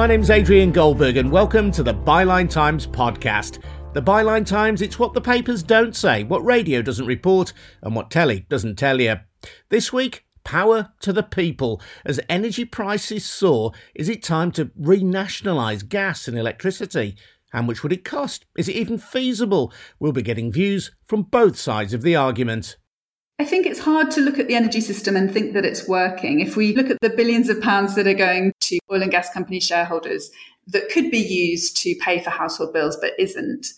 My name's Adrian Goldberg, and welcome to the Byline Times podcast. The Byline Times, it's what the papers don't say, what radio doesn't report, and what telly doesn't tell you. This week, power to the people. As energy prices soar, is it time to renationalise gas and electricity? How much would it cost? Is it even feasible? We'll be getting views from both sides of the argument. I think it's hard to look at the energy system and think that it's working. If we look at the billions of pounds that are going to oil and gas company shareholders that could be used to pay for household bills but isn't,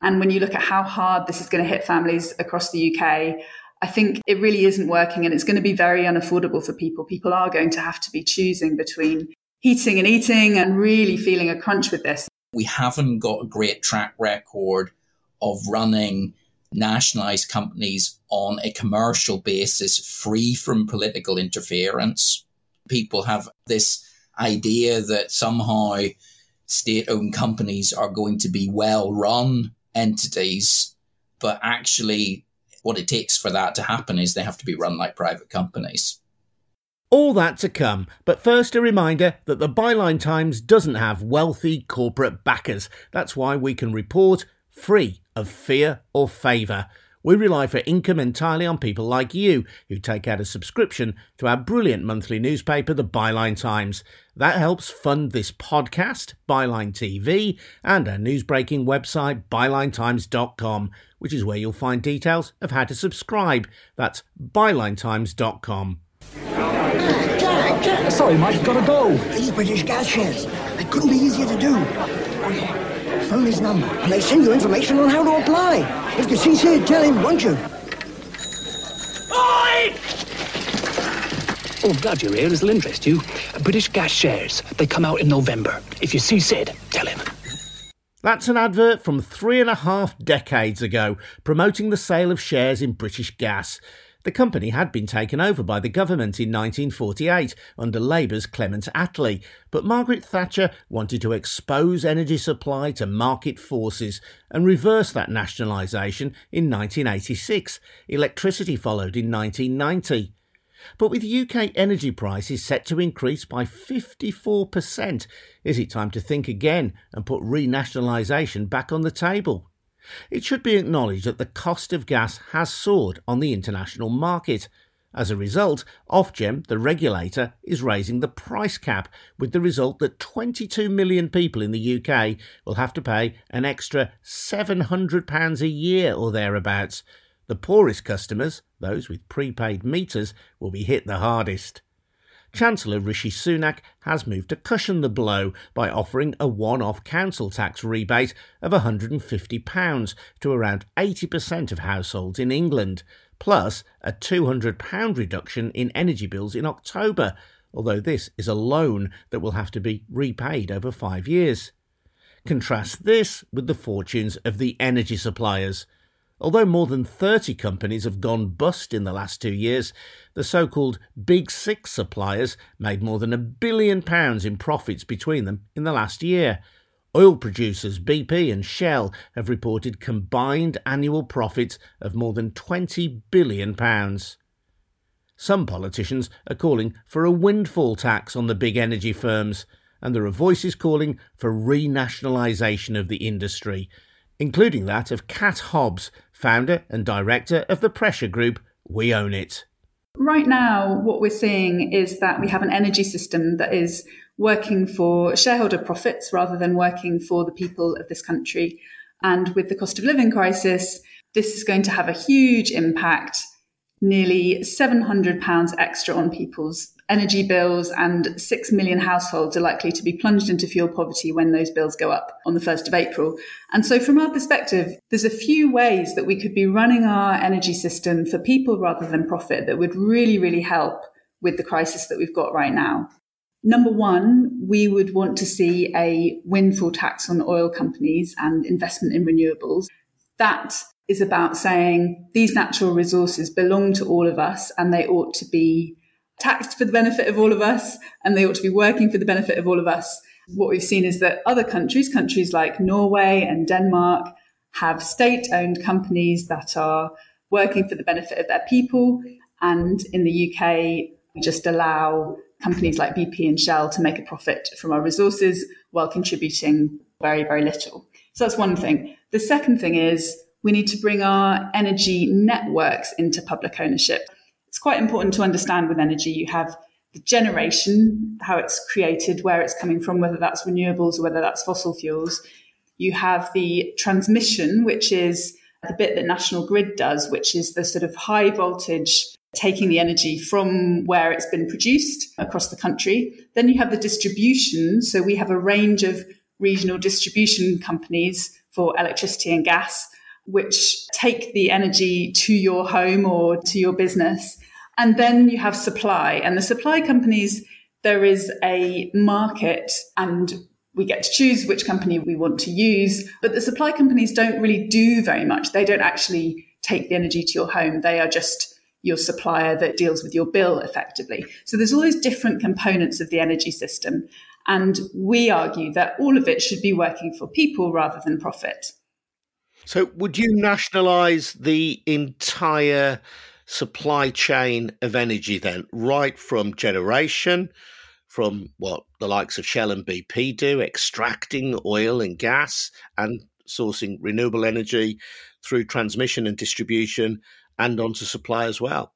and when you look at how hard this is going to hit families across the UK, I think it really isn't working and it's going to be very unaffordable for people. People are going to have to be choosing between heating and eating and really feeling a crunch with this. We haven't got a great track record of running nationalized companies on a commercial basis free from political interference. People have this idea that somehow state owned companies are going to be well run entities, but actually, what it takes for that to happen is they have to be run like private companies. All that to come, but first a reminder that the Byline Times doesn't have wealthy corporate backers. That's why we can report free of fear or favour. We rely for income entirely on people like you who take out a subscription to our brilliant monthly newspaper, the Byline Times. That helps fund this podcast, Byline TV, and our newsbreaking website, bylinetimes.com, which is where you'll find details of how to subscribe. That's bylinetimes.com. Jack, Jack, Sorry, Mike, gotta go. these British gas shares. It couldn't be easier to do. Phone his number, and they send you information on how to apply. If you see Sid, tell him, won't you? Oh, I'm glad you're here. This'll interest you. British gas shares. They come out in November. If you see Sid, tell him. That's an advert from three and a half decades ago promoting the sale of shares in British Gas. The company had been taken over by the government in 1948 under Labour's Clement Attlee, but Margaret Thatcher wanted to expose energy supply to market forces and reverse that nationalisation in 1986. Electricity followed in 1990. But with UK energy prices set to increase by 54%, is it time to think again and put renationalisation back on the table? It should be acknowledged that the cost of gas has soared on the international market. As a result, Ofgem, the regulator, is raising the price cap, with the result that 22 million people in the UK will have to pay an extra £700 a year or thereabouts. The poorest customers, those with prepaid meters, will be hit the hardest. Chancellor Rishi Sunak has moved to cushion the blow by offering a one off council tax rebate of £150 to around 80% of households in England, plus a £200 reduction in energy bills in October, although this is a loan that will have to be repaid over five years. Contrast this with the fortunes of the energy suppliers. Although more than 30 companies have gone bust in the last two years, the so called Big Six suppliers made more than a billion pounds in profits between them in the last year. Oil producers BP and Shell have reported combined annual profits of more than 20 billion pounds. Some politicians are calling for a windfall tax on the big energy firms, and there are voices calling for renationalisation of the industry, including that of Cat Hobbs, founder and director of the pressure group We Own It. Right now, what we're seeing is that we have an energy system that is working for shareholder profits rather than working for the people of this country. And with the cost of living crisis, this is going to have a huge impact nearly £700 extra on people's energy bills, and 6 million households are likely to be plunged into fuel poverty when those bills go up on the 1st of April. And so, from our perspective, there's a few ways that we could be running our energy system for people rather than profit that would really, really help with the crisis that we've got right now. Number one, we would want to see a windfall tax on oil companies and investment in renewables. That is about saying these natural resources belong to all of us and they ought to be taxed for the benefit of all of us and they ought to be working for the benefit of all of us. What we've seen is that other countries, countries like Norway and Denmark, have state owned companies that are working for the benefit of their people. And in the UK, we just allow companies like BP and Shell to make a profit from our resources while contributing very, very little. So that's one thing. The second thing is we need to bring our energy networks into public ownership. It's quite important to understand with energy, you have the generation, how it's created, where it's coming from, whether that's renewables or whether that's fossil fuels. You have the transmission, which is the bit that National Grid does, which is the sort of high voltage taking the energy from where it's been produced across the country. Then you have the distribution. So we have a range of regional distribution companies for electricity and gas, which take the energy to your home or to your business. And then you have supply. And the supply companies, there is a market and we get to choose which company we want to use. But the supply companies don't really do very much. They don't actually take the energy to your home. They are just your supplier that deals with your bill effectively. So there's all these different components of the energy system. And we argue that all of it should be working for people rather than profit. So, would you nationalise the entire supply chain of energy then, right from generation, from what the likes of Shell and BP do, extracting oil and gas and sourcing renewable energy through transmission and distribution and onto supply as well?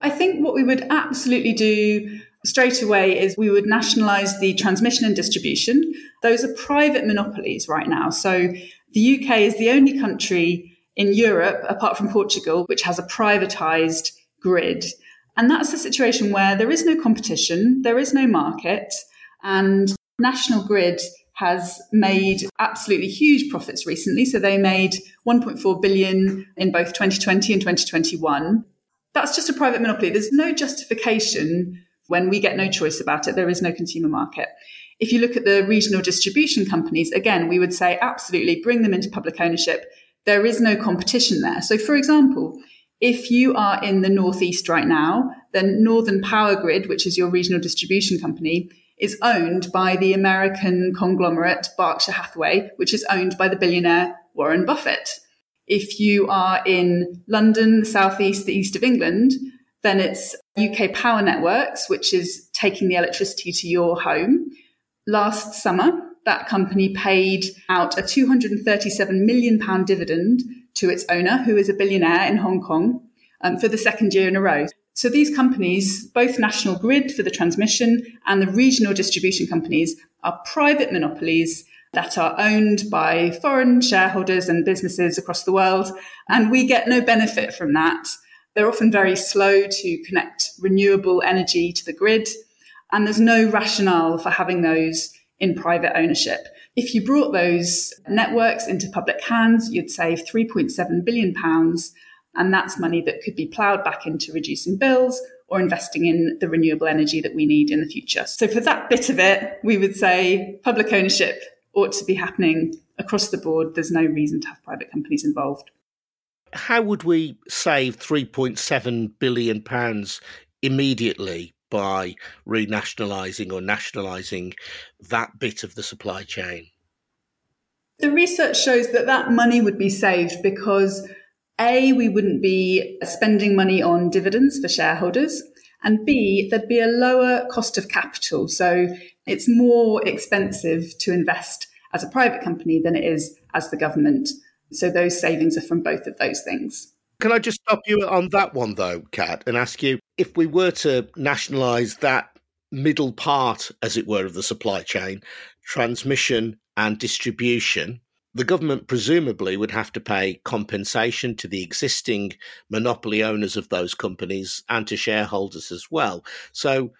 I think what we would absolutely do straight away is we would nationalise the transmission and distribution. Those are private monopolies right now. So the UK is the only country in Europe, apart from Portugal, which has a privatised grid. And that's a situation where there is no competition, there is no market, and National Grid has made absolutely huge profits recently. So they made 1.4 billion in both 2020 and 2021. That's just a private monopoly. There's no justification when we get no choice about it. There is no consumer market. If you look at the regional distribution companies, again, we would say absolutely bring them into public ownership. There is no competition there. So, for example, if you are in the Northeast right now, then Northern Powergrid, which is your regional distribution company, is owned by the American conglomerate Berkshire Hathaway, which is owned by the billionaire Warren Buffett. If you are in London, the southeast, the east of England, then it's UK Power Networks, which is taking the electricity to your home. Last summer, that company paid out a 237 million pound dividend to its owner, who is a billionaire in Hong Kong, um, for the second year in a row. So these companies, both National Grid for the transmission and the regional distribution companies, are private monopolies that are owned by foreign shareholders and businesses across the world. And we get no benefit from that. They're often very slow to connect renewable energy to the grid. And there's no rationale for having those in private ownership. If you brought those networks into public hands, you'd save 3.7 billion pounds and that's money that could be ploughed back into reducing bills or investing in the renewable energy that we need in the future. So, for that bit of it, we would say public ownership ought to be happening across the board. There's no reason to have private companies involved. How would we save £3.7 billion immediately by renationalising or nationalising that bit of the supply chain? The research shows that that money would be saved because a, we wouldn't be spending money on dividends for shareholders. And B, there'd be a lower cost of capital. So it's more expensive to invest as a private company than it is as the government. So those savings are from both of those things. Can I just stop you on that one, though, Cat, and ask you if we were to nationalise that middle part, as it were, of the supply chain, transmission and distribution, the government presumably would have to pay compensation to the existing monopoly owners of those companies and to shareholders as well. So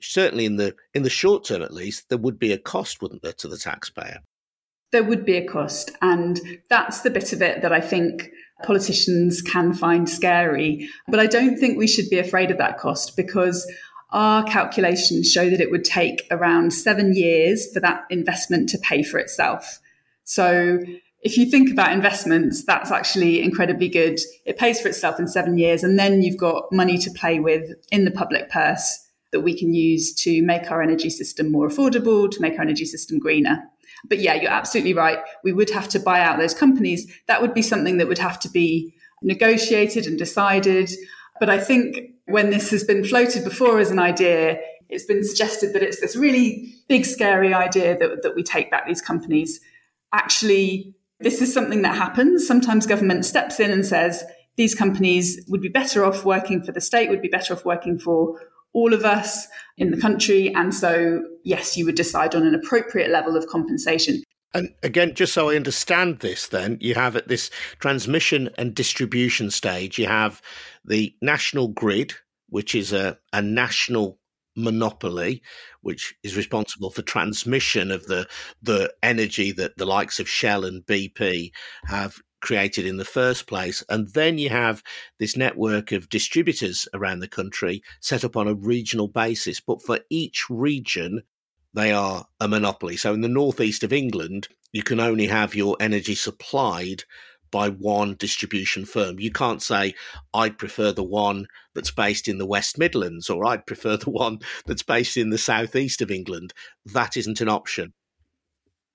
certainly in the in the short term at least there would be a cost wouldn't there to the taxpayer there would be a cost and that's the bit of it that i think politicians can find scary but i don't think we should be afraid of that cost because our calculations show that it would take around 7 years for that investment to pay for itself so if you think about investments, that's actually incredibly good. It pays for itself in seven years, and then you've got money to play with in the public purse that we can use to make our energy system more affordable, to make our energy system greener. But yeah, you're absolutely right. We would have to buy out those companies. That would be something that would have to be negotiated and decided. But I think when this has been floated before as an idea, it's been suggested that it's this really big, scary idea that, that we take back these companies. Actually, this is something that happens. Sometimes government steps in and says, these companies would be better off working for the state, would be better off working for all of us in the country. And so, yes, you would decide on an appropriate level of compensation. And again, just so I understand this, then you have at this transmission and distribution stage, you have the national grid, which is a, a national monopoly, which is responsible for transmission of the the energy that the likes of Shell and BP have created in the first place. And then you have this network of distributors around the country set up on a regional basis. But for each region, they are a monopoly. So in the northeast of England, you can only have your energy supplied by one distribution firm. You can't say, I'd prefer the one that's based in the West Midlands or I'd prefer the one that's based in the southeast of England. That isn't an option.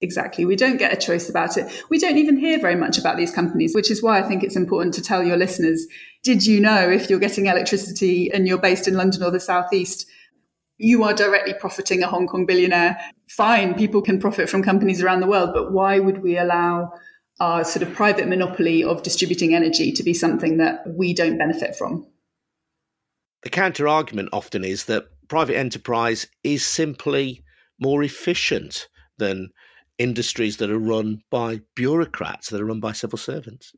Exactly. We don't get a choice about it. We don't even hear very much about these companies, which is why I think it's important to tell your listeners did you know if you're getting electricity and you're based in London or the Southeast, you are directly profiting a Hong Kong billionaire? Fine, people can profit from companies around the world, but why would we allow our sort of private monopoly of distributing energy to be something that we don't benefit from? The counter argument often is that private enterprise is simply more efficient than industries that are run by bureaucrats, that are run by civil servants.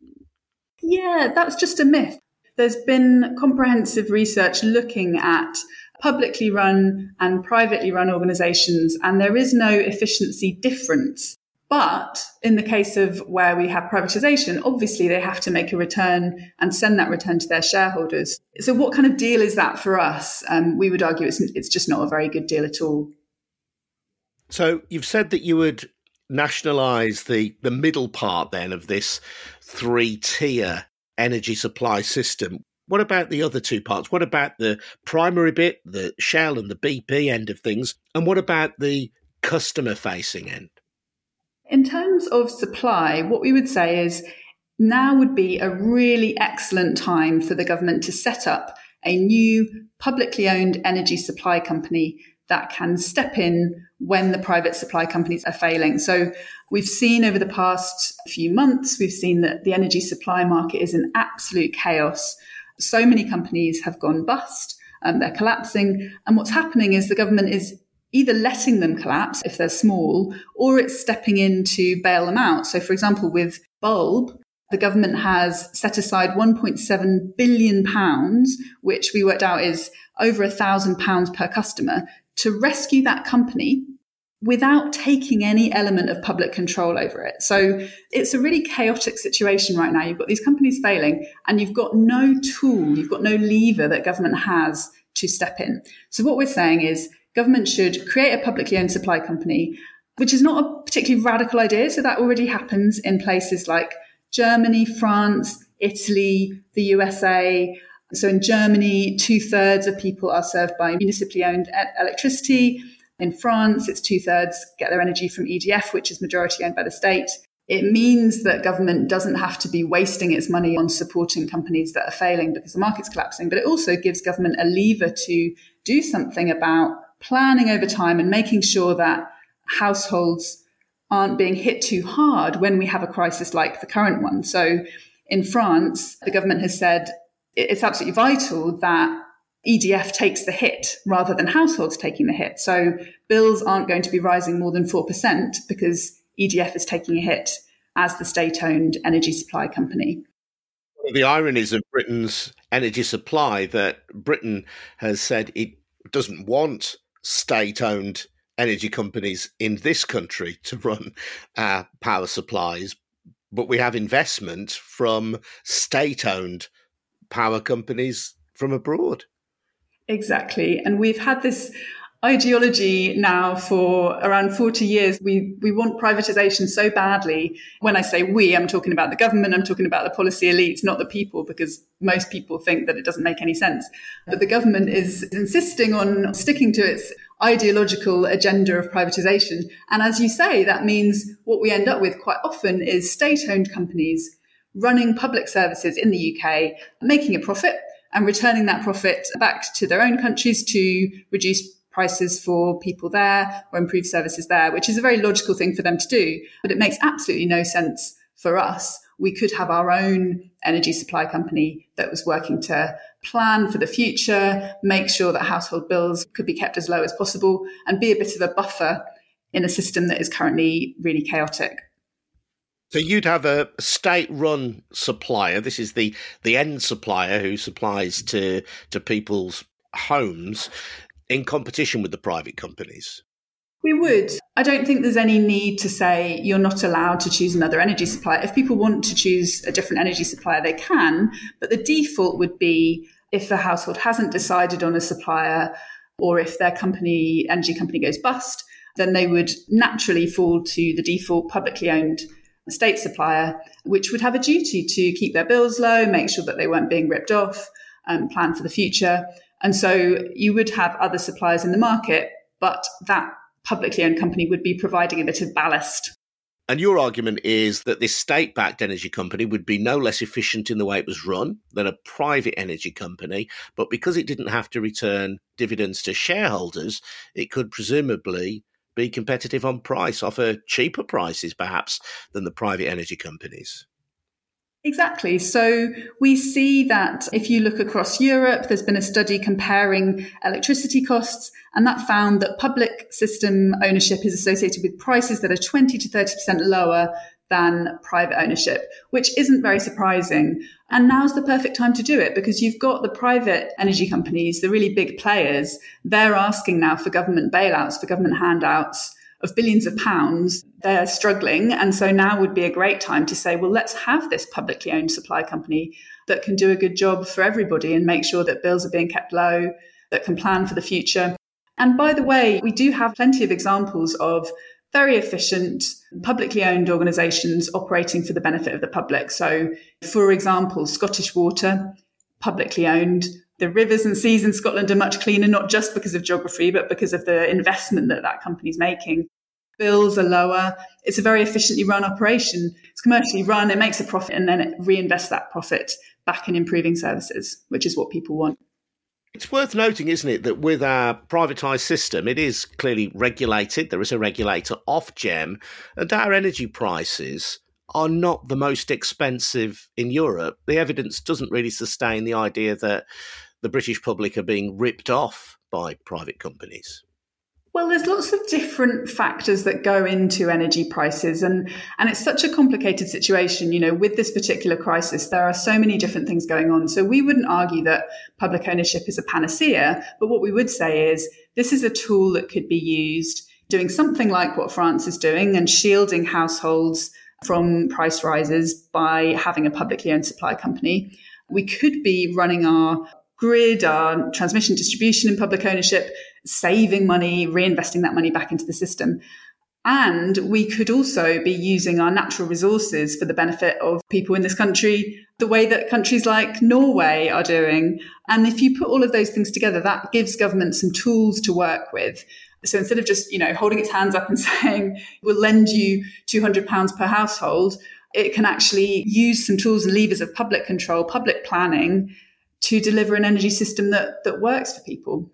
Yeah, that's just a myth. There's been comprehensive research looking at publicly run and privately run organizations, and there is no efficiency difference. But in the case of where we have privatization, obviously they have to make a return and send that return to their shareholders. So, what kind of deal is that for us? Um, we would argue it's, it's just not a very good deal at all. So, you've said that you would nationalize the the middle part then of this three tier energy supply system. What about the other two parts? What about the primary bit, the Shell and the BP end of things? And what about the customer facing end? In terms of supply, what we would say is now would be a really excellent time for the government to set up a new publicly owned energy supply company that can step in when the private supply companies are failing. So we've seen over the past few months, we've seen that the energy supply market is in absolute chaos. So many companies have gone bust, and they're collapsing. And what's happening is the government is either letting them collapse if they're small, or it's stepping in to bail them out. So, for example, with Bulb, the government has set aside 1.7 billion pounds, which we worked out is over a thousand pounds per customer, to rescue that company without taking any element of public control over it. So it's a really chaotic situation right now. You've got these companies failing and you've got no tool, you've got no lever that government has to step in. So what we're saying is government should create a publicly owned supply company, which is not a particularly radical idea. So that already happens in places like Germany, France, Italy, the USA. So in Germany, two thirds of people are served by municipally owned electricity. In France, it's two thirds get their energy from EDF, which is majority owned by the state. It means that government doesn't have to be wasting its money on supporting companies that are failing because the market's collapsing, but it also gives government a lever to do something about planning over time and making sure that households aren't being hit too hard when we have a crisis like the current one. So in France, the government has said it's absolutely vital that EDF takes the hit rather than households taking the hit. So bills aren't going to be rising more than 4% because EDF is taking a hit as the state owned energy supply company. The ironies of Britain's energy supply that Britain has said it doesn't want state owned energy companies in this country to run our power supplies, but we have investment from state owned power companies from abroad. Exactly. And we've had this ideology now for around 40 years. We, we want privatization so badly. When I say we, I'm talking about the government, I'm talking about the policy elites, not the people, because most people think that it doesn't make any sense. But the government is insisting on sticking to its ideological agenda of privatization. And as you say, that means what we end up with quite often is state owned companies running public services in the UK, making a profit and returning that profit back to their own countries to reduce prices for people there or improve services there, which is a very logical thing for them to do. But it makes absolutely no sense for us. We could have our own energy supply company that was working to plan for the future, make sure that household bills could be kept as low as possible, and be a bit of a buffer in a system that is currently really chaotic. So you'd have a state-run supplier. This is the the end supplier who supplies to to people's homes in competition with the private companies. We would. I don't think there's any need to say you're not allowed to choose another energy supplier. If people want to choose a different energy supplier, they can. But the default would be if the household hasn't decided on a supplier or if their company, energy company goes bust, then they would naturally fall to the default publicly owned state supplier, which would have a duty to keep their bills low, make sure that they weren't being ripped off, and plan for the future. And so you would have other suppliers in the market, but that publicly owned company would be providing a bit of ballast. And your argument is that this state backed energy company would be no less efficient in the way it was run than a private energy company. But because it didn't have to return dividends to shareholders, it could presumably be competitive on price, offer cheaper prices perhaps than the private energy companies. Exactly. So we see that if you look across Europe, there's been a study comparing electricity costs, and that found that public system ownership is associated with prices that are 20 to 30% lower than private ownership, which isn't very surprising. And now's the perfect time to do it because you've got the private energy companies, the really big players, they're asking now for government bailouts, for government handouts of billions of pounds. They're struggling. And so now would be a great time to say, well, let's have this publicly owned supply company that can do a good job for everybody and make sure that bills are being kept low, that can plan for the future. And by the way, we do have plenty of examples of very efficient publicly owned organisations operating for the benefit of the public. So, for example, Scottish Water, publicly owned. The rivers and seas in Scotland are much cleaner, not just because of geography, but because of the investment that that company is making. Bills are lower. It's a very efficiently run operation. It's commercially run. It makes a profit and then it reinvests that profit back in improving services, which is what people want. It's worth noting, isn't it, that with our privatised system, it is clearly regulated. There is a regulator Ofgem, and our energy prices are not the most expensive in Europe. The evidence doesn't really sustain the idea that the British public are being ripped off by private companies. Well, there's lots of different factors that go into energy prices and, and it's such a complicated situation. You know, with this particular crisis, there are so many different things going on. So we wouldn't argue that public ownership is a panacea, but what we would say is this is a tool that could be used doing something like what France is doing and shielding households from price rises by having a publicly owned supply company. We could be running our grid, our transmission distribution in public ownership, saving money, reinvesting that money back into the system. And we could also be using our natural resources for the benefit of people in this country, the way that countries like Norway are doing. And if you put all of those things together, that gives government some tools to work with. So instead of just, you know, holding its hands up and saying, we'll lend you 200 pounds per household, it can actually use some tools and levers of public control, public planning to deliver an energy system that, that works for people.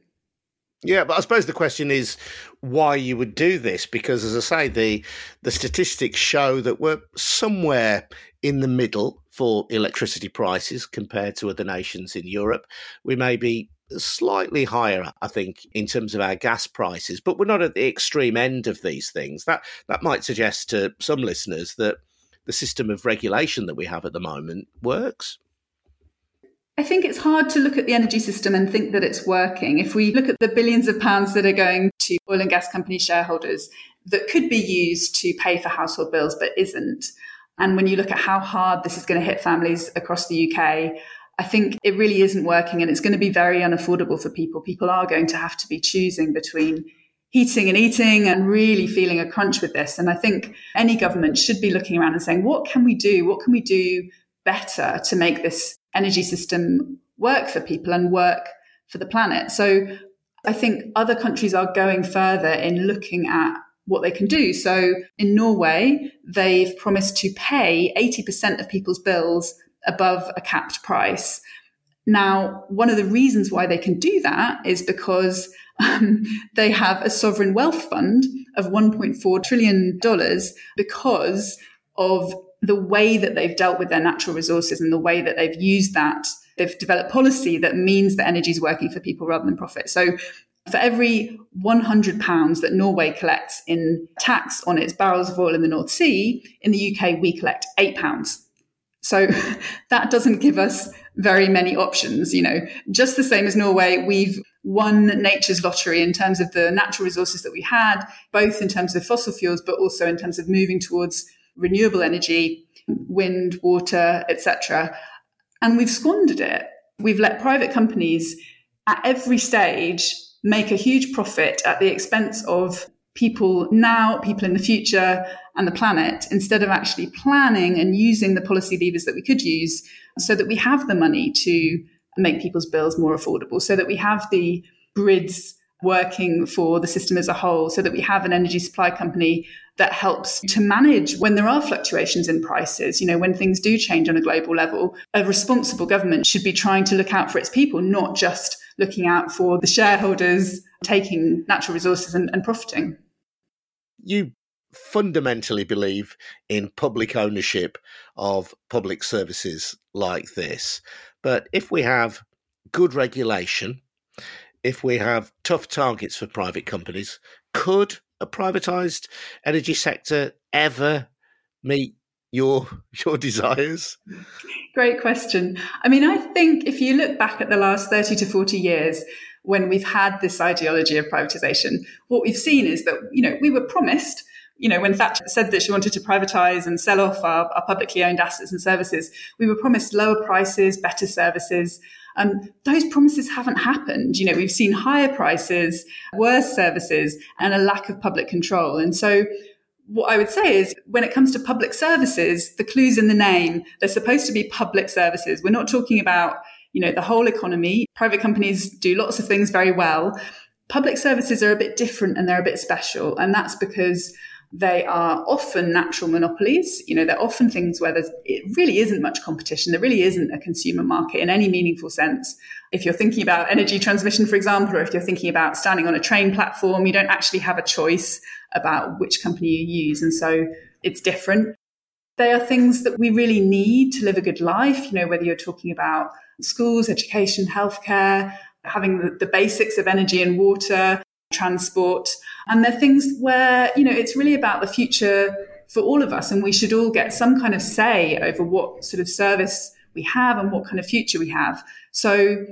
Yeah, but I suppose the question is why you would do this because, as I say, the the statistics show that we're somewhere in the middle for electricity prices compared to other nations in Europe. We may be slightly higher, I think, in terms of our gas prices, but we're not at the extreme end of these things. That that might suggest to some listeners that the system of regulation that we have at the moment works. I think it's hard to look at the energy system and think that it's working. If we look at the billions of pounds that are going to oil and gas company shareholders that could be used to pay for household bills but isn't, and when you look at how hard this is going to hit families across the UK, I think it really isn't working and it's going to be very unaffordable for people. People are going to have to be choosing between heating and eating and really feeling a crunch with this. And I think any government should be looking around and saying, what can we do? What can we do better to make this energy system work for people and work for the planet. So I think other countries are going further in looking at what they can do. So in Norway, they've promised to pay 80% of people's bills above a capped price. Now, one of the reasons why they can do that is because Um, they have a sovereign wealth fund of $1.4 trillion because of the way that they've dealt with their natural resources and the way that they've used that. They've developed policy that means that energy is working for people rather than profit. So for every 100 pounds that Norway collects in tax on its barrels of oil in the North Sea, in the UK, we collect eight pounds. So that doesn't give us very many options. You know, just the same as Norway, we've won nature's lottery in terms of the natural resources that we had, both in terms of fossil fuels, but also in terms of moving towards renewable energy, wind, water, etc. And we've squandered it. We've let private companies at every stage make a huge profit at the expense of people now, people in the future, and the planet, instead of actually planning and using the policy levers that we could use so that we have the money to make people's bills more affordable, so that we have the grids working for the system as a whole, so that we have an energy supply company that helps to manage when there are fluctuations in prices, you know, when things do change on a global level. A responsible government should be trying to look out for its people, not just looking out for the shareholders taking natural resources and, and profiting. You fundamentally believe in public ownership of public services like this. But if we have good regulation, if we have tough targets for private companies, could a privatized energy sector ever meet your your desires? Great question. I mean, I think if you look back at the last 30 to 40 years when we've had this ideology of privatization, what we've seen is that, you know, we were promised you know, when Thatcher said that she wanted to privatize and sell off our, our publicly owned assets and services, we were promised lower prices, better services. Um, those promises haven't happened. You know, we've seen higher prices, worse services, and a lack of public control. And so, what I would say is when it comes to public services, the clue's in the name. They're supposed to be public services. We're not talking about, you know, the whole economy. Private companies do lots of things very well. Public services are a bit different and they're a bit special. And that's because they are often natural monopolies. You know, they're often things where there's, it really isn't much competition. There really isn't a consumer market in any meaningful sense. If you're thinking about energy transmission, for example, or if you're thinking about standing on a train platform, you don't actually have a choice about which company you use. And so it's different. They are things that we really need to live a good life. You know, whether you're talking about schools, education, healthcare, having the, the basics of energy and water, transport. And they're things where, you know, it's really about the future for all of us. And we should all get some kind of say over what sort of service we have and what kind of future we have. So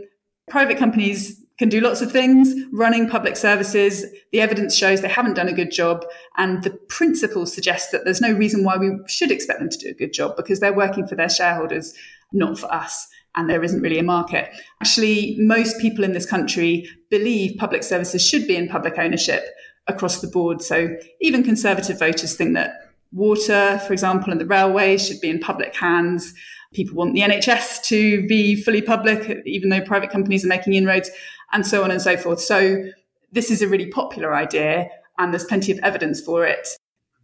private companies can do lots of things running public services. The evidence shows they haven't done a good job. And the principle suggests that there's no reason why we should expect them to do a good job because they're working for their shareholders, not for us and there isn't really a market. Actually, most people in this country believe public services should be in public ownership across the board. So even conservative voters think that water, for example, and the railways should be in public hands. People want the NHS to be fully public, even though private companies are making inroads, and so on and so forth. So this is a really popular idea, and there's plenty of evidence for it.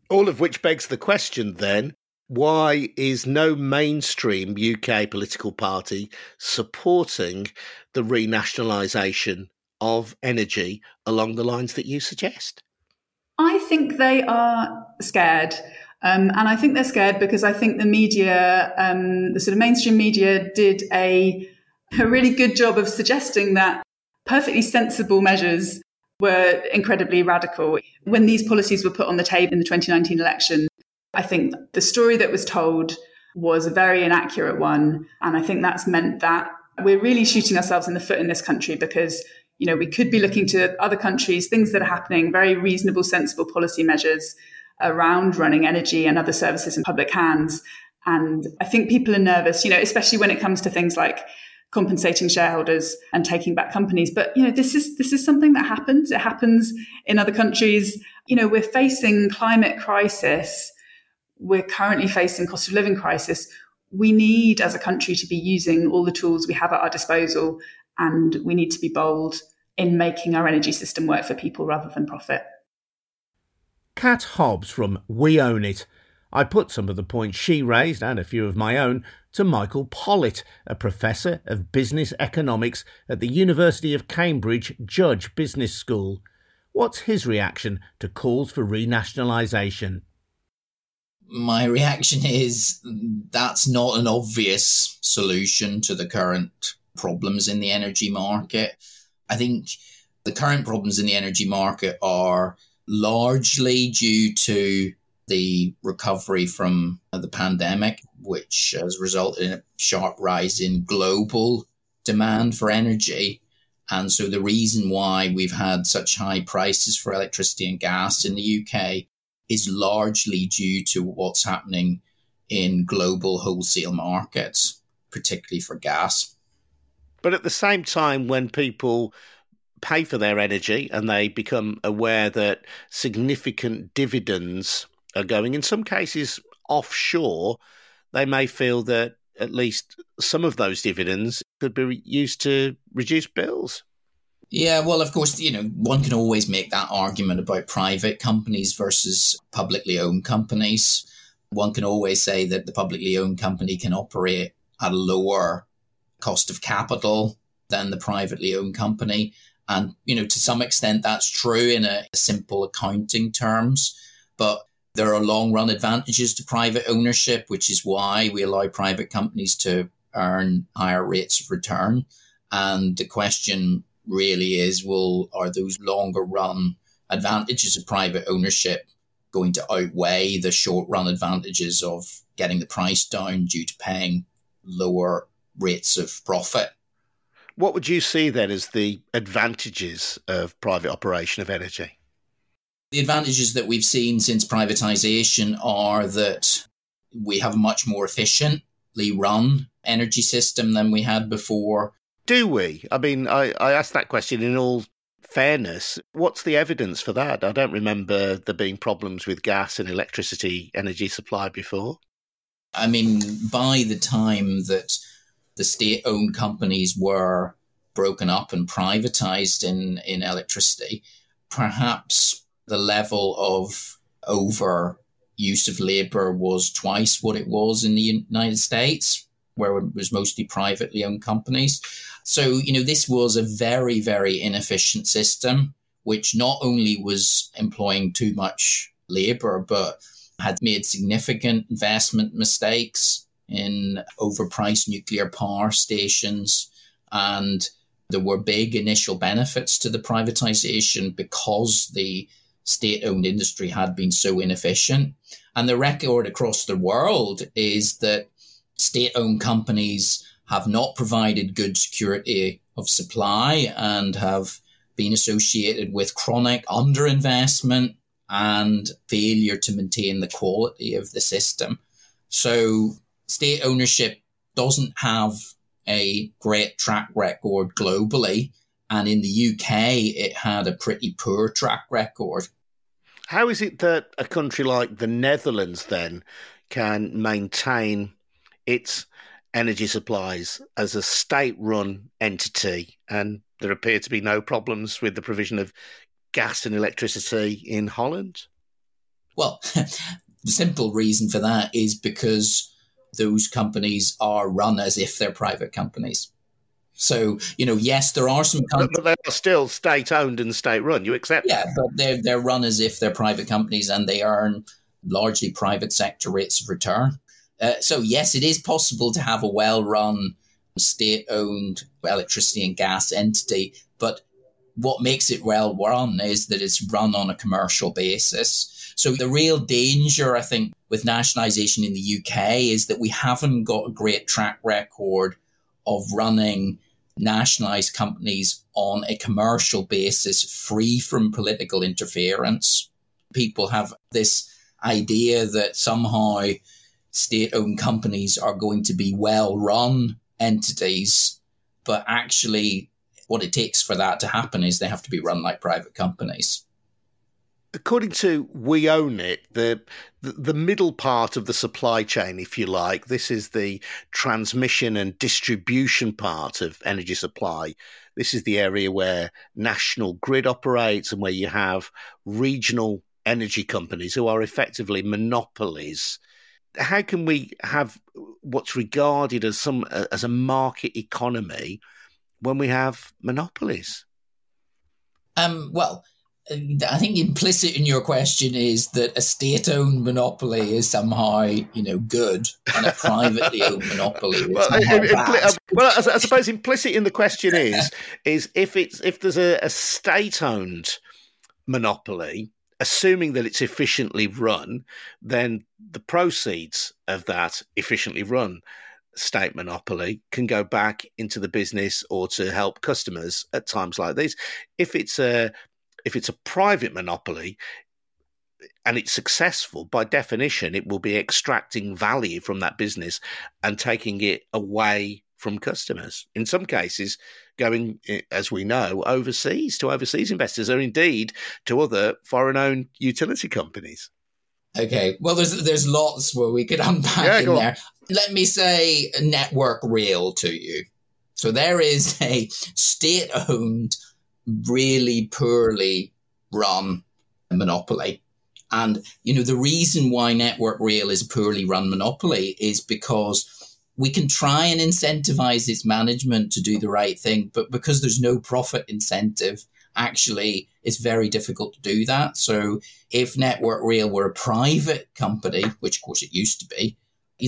All of which begs the question then why is no mainstream UK political party supporting the renationalisation of energy along the lines that you suggest? I think they are scared. Um, and I think they're scared because I think the media, um, the sort of mainstream media, did a, a really good job of suggesting that perfectly sensible measures were incredibly radical. When these policies were put on the table in the 2019 election, I think the story that was told was a very inaccurate one. And I think that's meant that we're really shooting ourselves in the foot in this country because, you know, we could be looking to other countries, things that are happening, very reasonable, sensible policy measures around running energy and other services in public hands. And I think people are nervous, you know, especially when it comes to things like compensating shareholders and taking back companies. But you know, this is this is something that happens. It happens in other countries. You know, we're facing climate crisis we're currently facing cost of living crisis, we need as a country to be using all the tools we have at our disposal and we need to be bold in making our energy system work for people rather than profit. Cat Hobbs from We Own It. I put some of the points she raised and a few of my own to Michael Pollitt, a professor of business economics at the University of Cambridge Judge Business School. What's his reaction to calls for renationalisation? My reaction is that's not an obvious solution to the current problems in the energy market. I think the current problems in the energy market are largely due to the recovery from the pandemic, which has resulted in a sharp rise in global demand for energy. And so the reason why we've had such high prices for electricity and gas in the UK is largely due to what's happening in global wholesale markets, particularly for gas. But at the same time, when people pay for their energy and they become aware that significant dividends are going, in some cases, offshore, they may feel that at least some of those dividends could be used to reduce bills. Yeah, well, of course, you know, one can always make that argument about private companies versus publicly owned companies. One can always say that the publicly owned company can operate at a lower cost of capital than the privately owned company. And, you know, to some extent, that's true in a simple accounting terms. But there are long run advantages to private ownership, which is why we allow private companies to earn higher rates of return. And the question really is will are those longer run advantages of private ownership going to outweigh the short run advantages of getting the price down due to paying lower rates of profit? What would you see then as the advantages of private operation of energy? The advantages that we've seen since privatization are that we have a much more efficiently run energy system than we had before. Do we? I mean, I, I asked that question in all fairness. What's the evidence for that? I don't remember there being problems with gas and electricity energy supply before. I mean, by the time that the state owned companies were broken up and privatized in, in electricity, perhaps the level of over use of labor was twice what it was in the United States, where it was mostly privately owned companies. So, you know, this was a very, very inefficient system, which not only was employing too much labor, but had made significant investment mistakes in overpriced nuclear power stations and there were big initial benefits to the privatization because the state owned industry had been so inefficient. And the record across the world is that state owned companies have not provided good security of supply and have been associated with chronic underinvestment and failure to maintain the quality of the system. So, state ownership doesn't have a great track record globally. And in the UK, it had a pretty poor track record. How is it that a country like the Netherlands then can maintain its energy supplies as a state run entity and there appear to be no problems with the provision of gas and electricity in Holland? Well, the simple reason for that is because those companies are run as if they're private companies. So, you know, yes, there are some companies. But they are still state owned and state run. You accept Yeah, but they're, they're run as if they're private companies and they earn largely private sector rates of return. Uh, so, yes, it is possible to have a well run, state owned electricity and gas entity. But what makes it well run is that it's run on a commercial basis. So the real danger, I think, with nationalisation in the UK is that we haven't got a great track record of running nationalised companies on a commercial basis, free from political interference. People have this idea that somehow state owned companies are going to be well run entities, but actually, what it takes for that to happen is they have to be run like private companies according to We Own It, the, the, the middle part of the supply chain, if you like, this is the transmission and distribution part of energy supply. This is the area where national grid operates and where you have regional energy companies who are effectively monopolies. How can we have what's regarded as some as a market economy when we have monopolies? Um, well, I think implicit in your question is that a state-owned monopoly is somehow, you know, good, and a privately owned monopoly is well, impli- uh, well, I, I, suppose implicit in the question is is if it's if there's a, a state-owned monopoly, assuming that it's efficiently run, then the proceeds of that efficiently run state monopoly can go back into the business or to help customers at times like these. If it's a if it's a private monopoly and it's successful, by definition, it will be extracting value from that business and taking it away from customers. In some cases, going, eh, as we know, overseas to overseas investors or indeed to other foreign owned utility companies. Okay, well, there's there's lots where we could unpack yeah, in there. On. Let me say Network Rail to you. So there is a state-owned, really poorly run monopoly. And, you know, the reason why Network Rail is a poorly run monopoly is because we can try and incentivize its management to do the right thing, but because there's no profit incentive, actually it's very difficult to do that. So if Network Rail were a private company, which of course it used to be,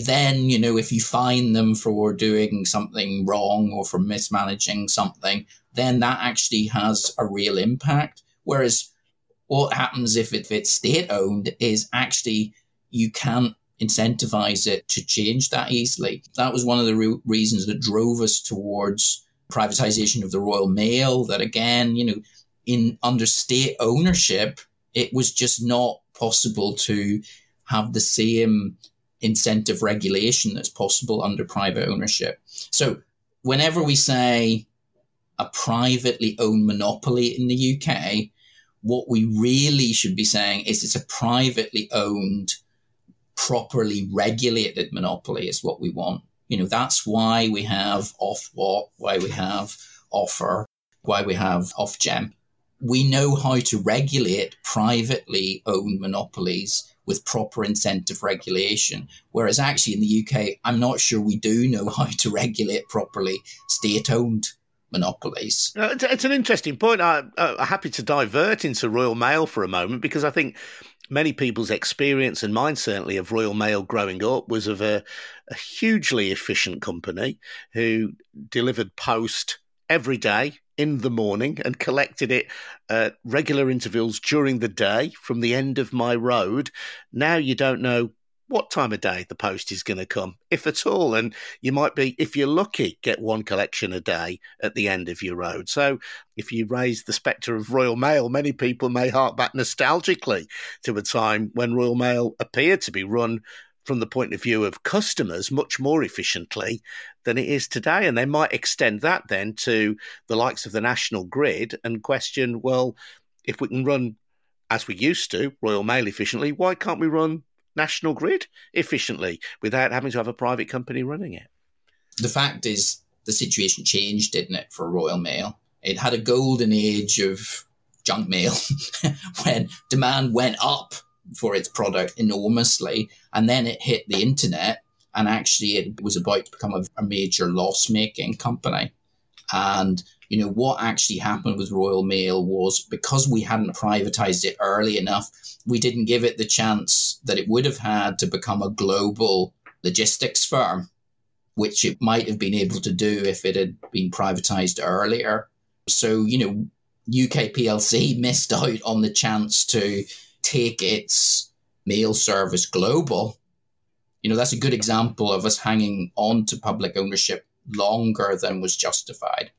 then, you know, if you fine them for doing something wrong or for mismanaging something, then that actually has a real impact. Whereas what happens if, if it's state owned is actually you can't incentivize it to change that easily. That was one of the re- reasons that drove us towards privatization of the Royal Mail. That again, you know, in under state ownership, it was just not possible to have the same incentive regulation that's possible under private ownership. So whenever we say a privately owned monopoly in the UK, what we really should be saying is it's a privately owned, properly regulated monopoly is what we want. You know, that's why we have Ofwat, why we have offer, why we have Ofgem. We know how to regulate privately owned monopolies with proper incentive regulation. Whereas actually in the UK, I'm not sure we do know how to regulate properly state owned monopolies. Uh, it's an interesting point. I, am uh, happy to divert into Royal Mail for a moment because I think many people's experience and mine certainly of Royal Mail growing up was of a, a hugely efficient company who delivered post every day in the morning and collected it at regular intervals during the day from the end of my road. Now you don't know what time of day the post is going to come, if at all. And you might be, if you're lucky, get one collection a day at the end of your road. So if you raise the spectre of Royal Mail, many people may hark back nostalgically to a time when Royal Mail appeared to be run from the point of view of customers much more efficiently than it is today. And they might extend that then to the likes of the national grid and question, well, if we can run as we used to, Royal Mail efficiently, why can't we run national grid efficiently without having to have a private company running it. The fact is, the situation changed, didn't it, for Royal Mail? It had a golden age of junk mail when demand went up for its product enormously, and then it hit the internet, and actually it was about to become a, a major loss making company. And you know, what actually happened with Royal Mail was because we hadn't privatized it early enough, we didn't give it the chance that it would have had to become a global logistics firm, which it might have been able to do if it had been privatized earlier. So, you know, UK PLC missed out on the chance to take its mail service global. You know, that's a good example of us hanging on to public ownership longer than was justified.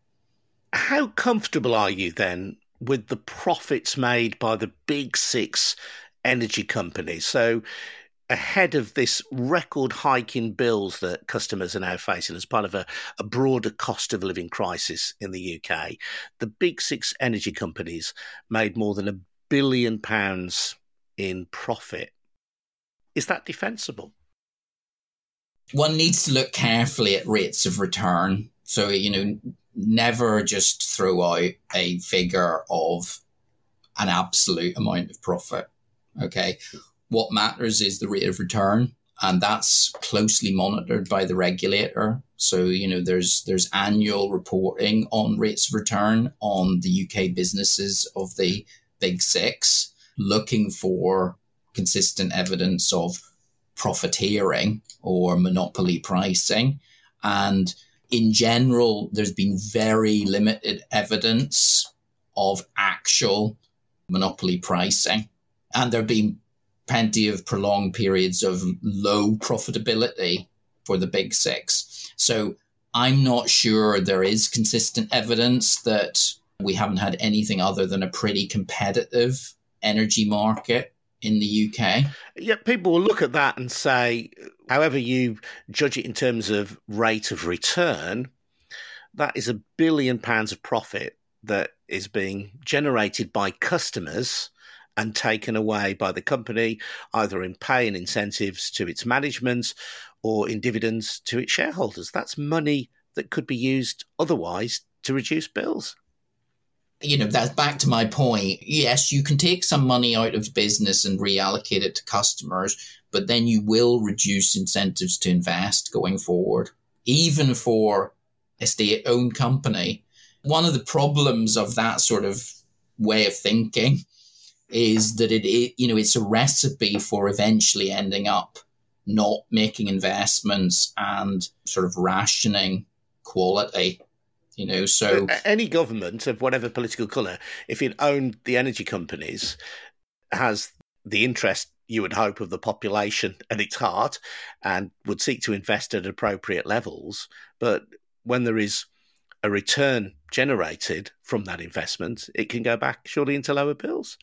How comfortable are you then with the profits made by the big six energy companies? So, ahead of this record hike in bills that customers are now facing as part of a, a, broader cost of living crisis in the UK, the big six energy companies made more than a billion pounds in profit. Is that defensible? One needs to look carefully at rates of return. So, you know, never just throw out a figure of an absolute amount of profit Okay. What matters is the rate of return, and that's closely monitored by the regulator. So, you know, there's there's annual reporting on rates of return on the UK businesses of the big six, looking for consistent evidence of profiteering or monopoly pricing. And in general, there's been very limited evidence of actual monopoly pricing. And there have been plenty of prolonged periods of low profitability for the big six. So I'm not sure there is consistent evidence that we haven't had anything other than a pretty competitive energy market in the UK. Yeah, people will look at that and say, however you judge it in terms of rate of return, that is a billion pounds of profit that is being generated by customers and taken away by the company, either in pay and incentives to its management or in dividends to its shareholders. That's money that could be used otherwise to reduce bills you know, that's back to my point. Yes, you can take some money out of business and reallocate it to customers, but then you will reduce incentives to invest going forward, even for a state owned company. One of the problems of that sort of way of thinking is that it, it, you know, it's a recipe for eventually ending up not making investments and sort of rationing quality you know, so any government of whatever political colour, if it owned the energy companies, has the interest you would hope of the population at its heart, and would seek to invest at appropriate levels. But when there is a return generated from that investment, it can go back surely into lower bills.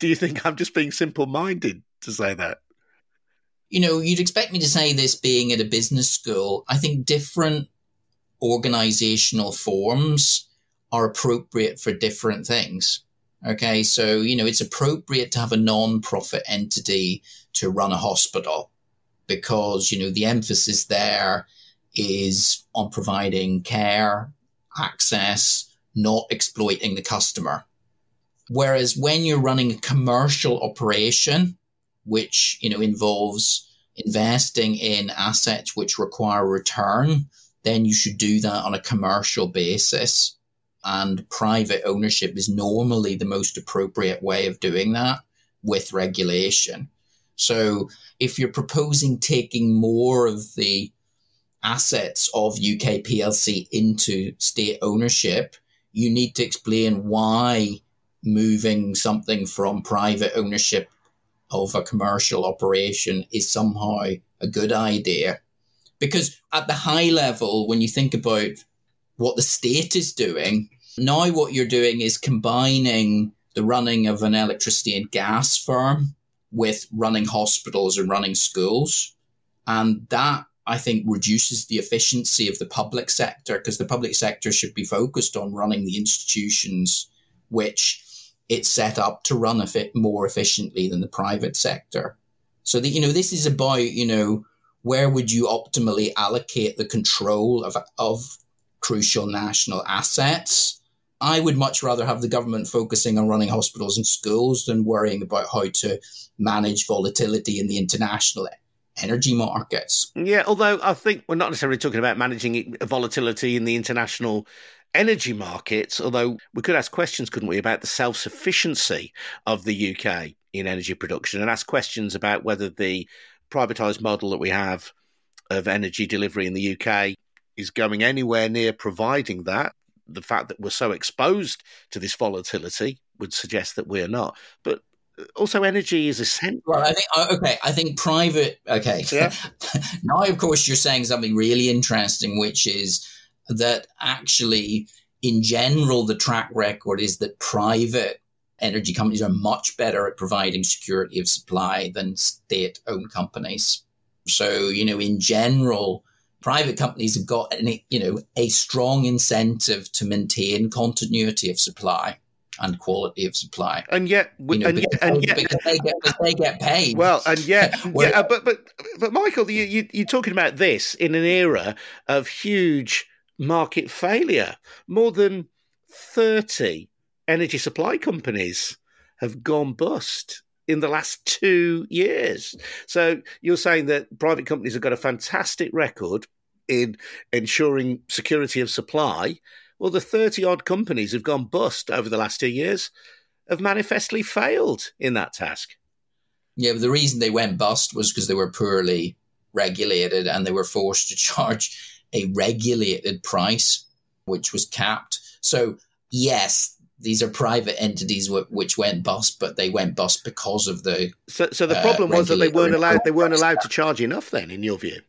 Do you think I'm just being simple minded to say that? You know, you'd expect me to say this being at a business school. I think different organizational forms are appropriate for different things. Okay, so you know it's appropriate to have a non-profit entity to run a hospital because you know the emphasis there is on providing care, access, not exploiting the customer. Whereas when you're running a commercial operation, which you know involves investing in assets which require return, then you should do that on a commercial basis. And private ownership is normally the most appropriate way of doing that with regulation. So if you're proposing taking more of the assets of UK PLC into state ownership, you need to explain why moving something from private ownership of a commercial operation is somehow a good idea. Because at the high level, when you think about what the state is doing, now what you're doing is combining the running of an electricity and gas firm with running hospitals and running schools. And that, I think, reduces the efficiency of the public sector because the public sector should be focused on running the institutions which it's set up to run a bit more efficiently than the private sector. So that, you know, this is about, you know, where would you optimally allocate the control of, of crucial national assets? I would much rather have the government focusing on running hospitals and schools than worrying about how to manage volatility in the international energy markets. Yeah, although I think we're not necessarily talking about managing volatility in the international energy markets, although we could ask questions, couldn't we, about the self sufficiency of the UK in energy production and ask questions about whether the privatized model that we have of energy delivery in the UK is going anywhere near providing that. The fact that we're so exposed to this volatility would suggest that we're not. But also, energy is essential. Well, I think uh, okay. I think private. Okay. Yeah. now, of course, you're saying something really interesting, which is that actually, in general, the track record is that private energy companies are much better at providing security of supply than state owned companies. So, you know, in general, private companies have got, an, you know, a strong incentive to maintain continuity of supply and quality of supply. And yet, you know, and, because, yet, and yet, because they get they get paid. Well, and yet, yeah, but but but Michael, you, you you're talking about this in an era of huge market failure. More than thirty energy supply companies have gone bust in the last two years. So you're saying that private companies have got a fantastic record in ensuring security of supply. Well, the 30 odd companies have gone bust over the last two years have manifestly failed in that task. Yeah, but the reason they went bust was because they were poorly regulated and they were forced to charge a regulated price, which was capped. So, yes, these are private entities w- which went bust, but they went bust because of the. So, so the problem uh, was that they weren't allowed. They weren't allowed to charge enough. Then, in your view.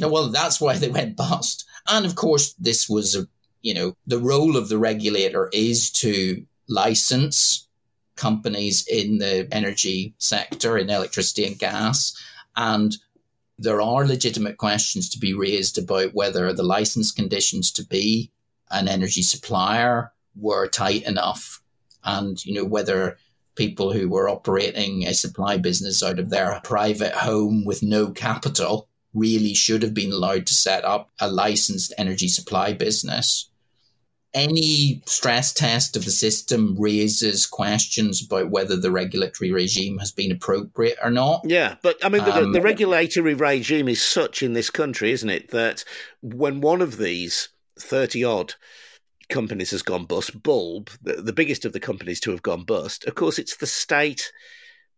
No, well, that's why they went bust. And of course, this was a you know the role of the regulator is to license companies in the energy sector, in electricity and gas, and there are legitimate questions to be raised about whether the license conditions to be an energy supplier were tight enough and you know whether people who were operating a supply business out of their private home with no capital really should have been allowed to set up a licensed energy supply business any stress test of the system raises questions about whether the regulatory regime has been appropriate or not. Yeah, but I mean, the, um, the regulatory regime is such in this country, isn't it, that when one of these 30 odd companies has gone bust, Bulb, the, the biggest of the companies to have gone bust, of course, it's the state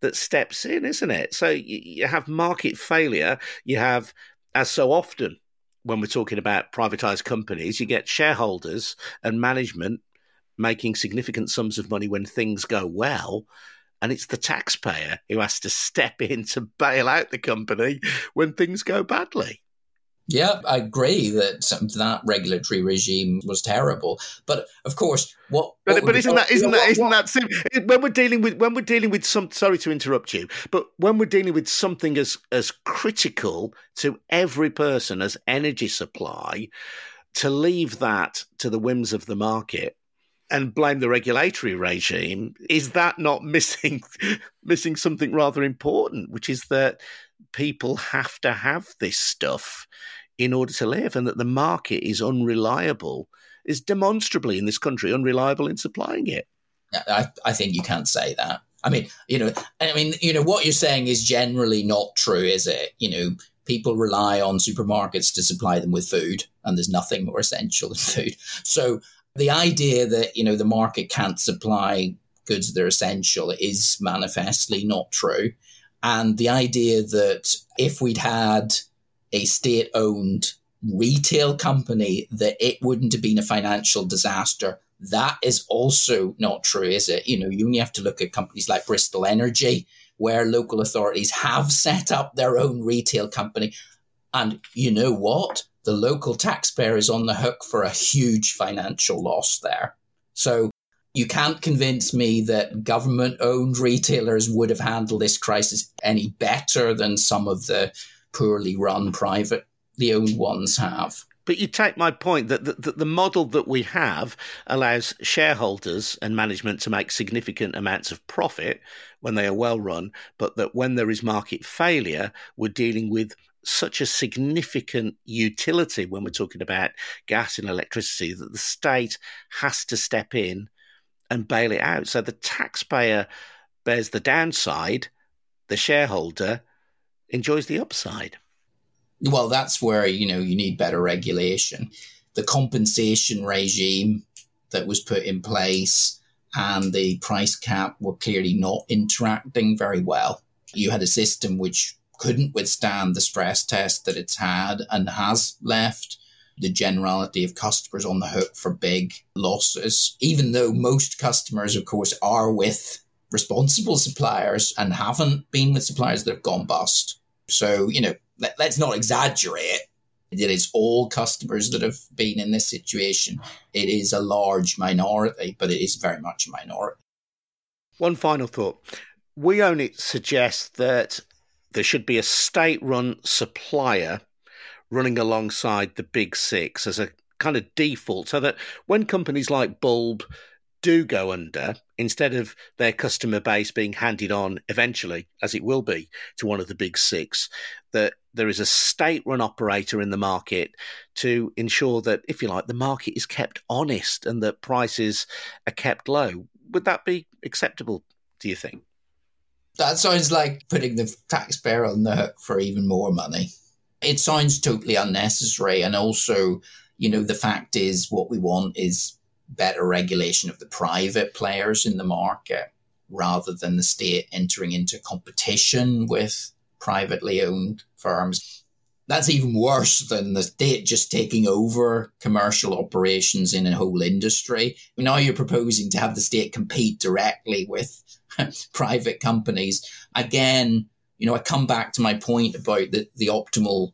that steps in, isn't it? So you, you have market failure, you have, as so often when we're talking about privatized companies, you get shareholders and management making significant sums of money when things go well. And it's the taxpayer who has to step in to bail out the company when things go badly. Yeah, I agree that that regulatory regime was terrible. But of course, what? But, what but isn't that isn't that isn't that sim- when we're dealing with when we're dealing with some? Sorry to interrupt you, but when we're dealing with something as as critical to every person as energy supply, to leave that to the whims of the market and blame the regulatory regime is that not missing missing something rather important, which is that people have to have this stuff in order to live, and that the market is unreliable, is demonstrably in this country unreliable in supplying it. I, I think you can't say that. I mean, you know, I mean, you know, what you're saying is generally not true, is it? You know, people rely on supermarkets to supply them with food, and there's nothing more essential than food. So the idea that you know the market can't supply goods that are essential is manifestly not true. And the idea that if we'd had a state owned retail company, that it wouldn't have been a financial disaster, that is also not true, is it? You know, you only have to look at companies like Bristol Energy, where local authorities have set up their own retail company. And you know what? The local taxpayer is on the hook for a huge financial loss there. So you can't convince me that government owned retailers would have handled this crisis any better than some of the poorly run privately owned ones have. But you take my point that the, that the model that we have allows shareholders and management to make significant amounts of profit when they are well run, but that when there is market failure, we're dealing with such a significant utility when we're talking about gas and electricity that the state has to step in and bail it out. So the taxpayer bears the downside, the shareholder enjoys the upside. Well, that's where you know you need better regulation. The compensation regime that was put in place and the price cap were clearly not interacting very well. You had a system which couldn't withstand the stress test that it's had and has left the generality of customers on the hook for big losses, even though most customers, of course, are with responsible suppliers and haven't been with suppliers that have gone bust. So, you know, let, us not exaggerate. It is all customers that have been in this situation. It is a large minority, but it is very much a minority. One final thought. We only suggest that there should be a state run supplier running alongside the big six as a kind of default so that when companies like Bulb do go under, instead of their customer base being handed on eventually, as it will be, to one of the big six, that there is a state run operator in the market to ensure that, if you like, the market is kept honest and that prices are kept low. Would that be acceptable, do you think? That sounds like putting the taxpayer on the hook for even more money. It sounds totally unnecessary. And also, you know, the fact is what we want is better regulation of the private players in the market rather than the state entering into competition with privately owned firms. That's even worse than the state just taking over commercial operations in a whole industry. Now you're proposing to have the state compete directly with private companies. Again, you know, I come back to my point about the, the optimal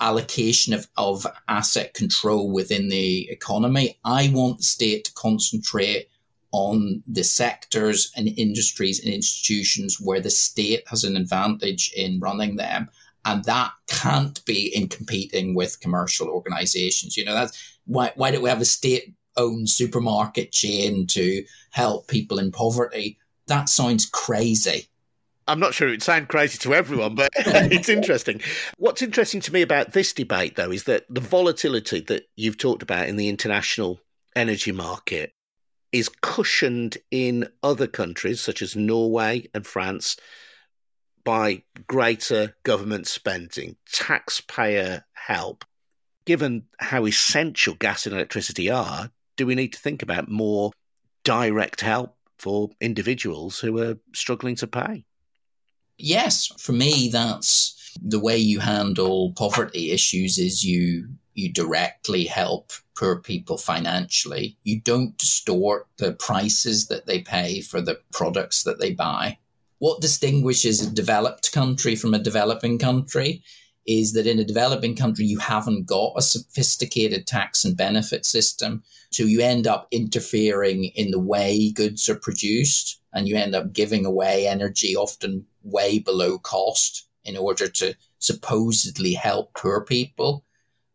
allocation of, of asset control within the economy. I want the state to concentrate on the sectors and industries and institutions where the state has an advantage in running them. And that can't be in competing with commercial organizations. You know, that's why, why don't we have a state owned supermarket chain to help people in poverty? That sounds crazy. I'm not sure it would sound crazy to everyone, but it's interesting. What's interesting to me about this debate, though, is that the volatility that you've talked about in the international energy market is cushioned in other countries, such as Norway and France, by greater government spending, taxpayer help. Given how essential gas and electricity are, do we need to think about more direct help for individuals who are struggling to pay? Yes, for me, that's the way you handle poverty issues is you you directly help poor people financially. You don't distort the prices that they pay for the products that they buy. What distinguishes a developed country from a developing country is that in a developing country, you haven't got a sophisticated tax and benefit system. So you end up interfering in the way goods are produced and you end up giving away energy often way below cost in order to supposedly help poor people.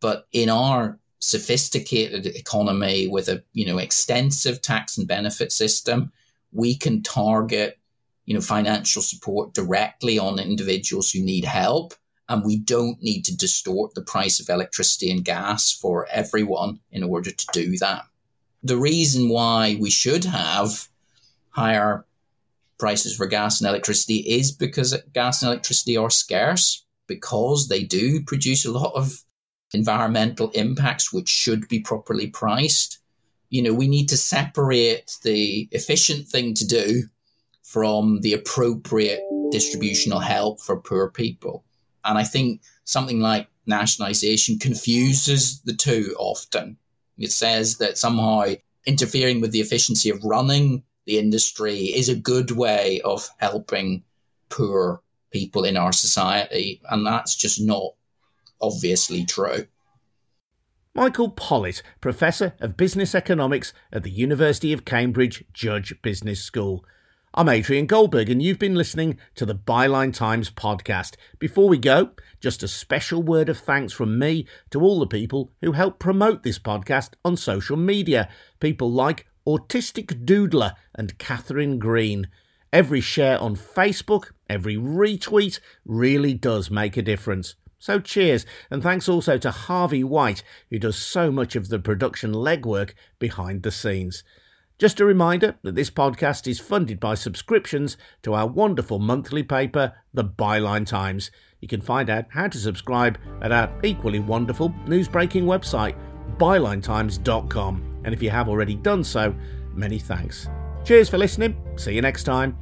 But in our sophisticated economy with a you know extensive tax and benefit system, we can target you know financial support directly on individuals who need help and we don't need to distort the price of electricity and gas for everyone in order to do that. The reason why we should have higher prices for gas and electricity is because gas and electricity are scarce because they do produce a lot of environmental impacts which should be properly priced. You know, we need to separate the efficient thing to do from the appropriate distributional help for poor people. And I think something like nationalization confuses the two often. It says that somehow interfering with the efficiency of running the industry is a good way of helping poor people in our society. And that's just not obviously true. Michael Pollitt, Professor of Business Economics at the University of Cambridge Judge Business School. I'm Adrian Goldberg, and you've been listening to the Byline Times podcast. Before we go, just a special word of thanks from me to all the people who help promote this podcast on social media. People like Autistic Doodler, and Catherine Green. Every share on Facebook, every retweet really does make a difference. So cheers, and thanks also to Harvey White, who does so much of the production legwork behind the scenes. Just a reminder that this podcast is funded by subscriptions to our wonderful monthly paper, The Byline Times. You can find out how to subscribe at our equally wonderful newsbreaking website, bylinetimes.com. And if you have already done so, many thanks. Cheers for listening. See you next time.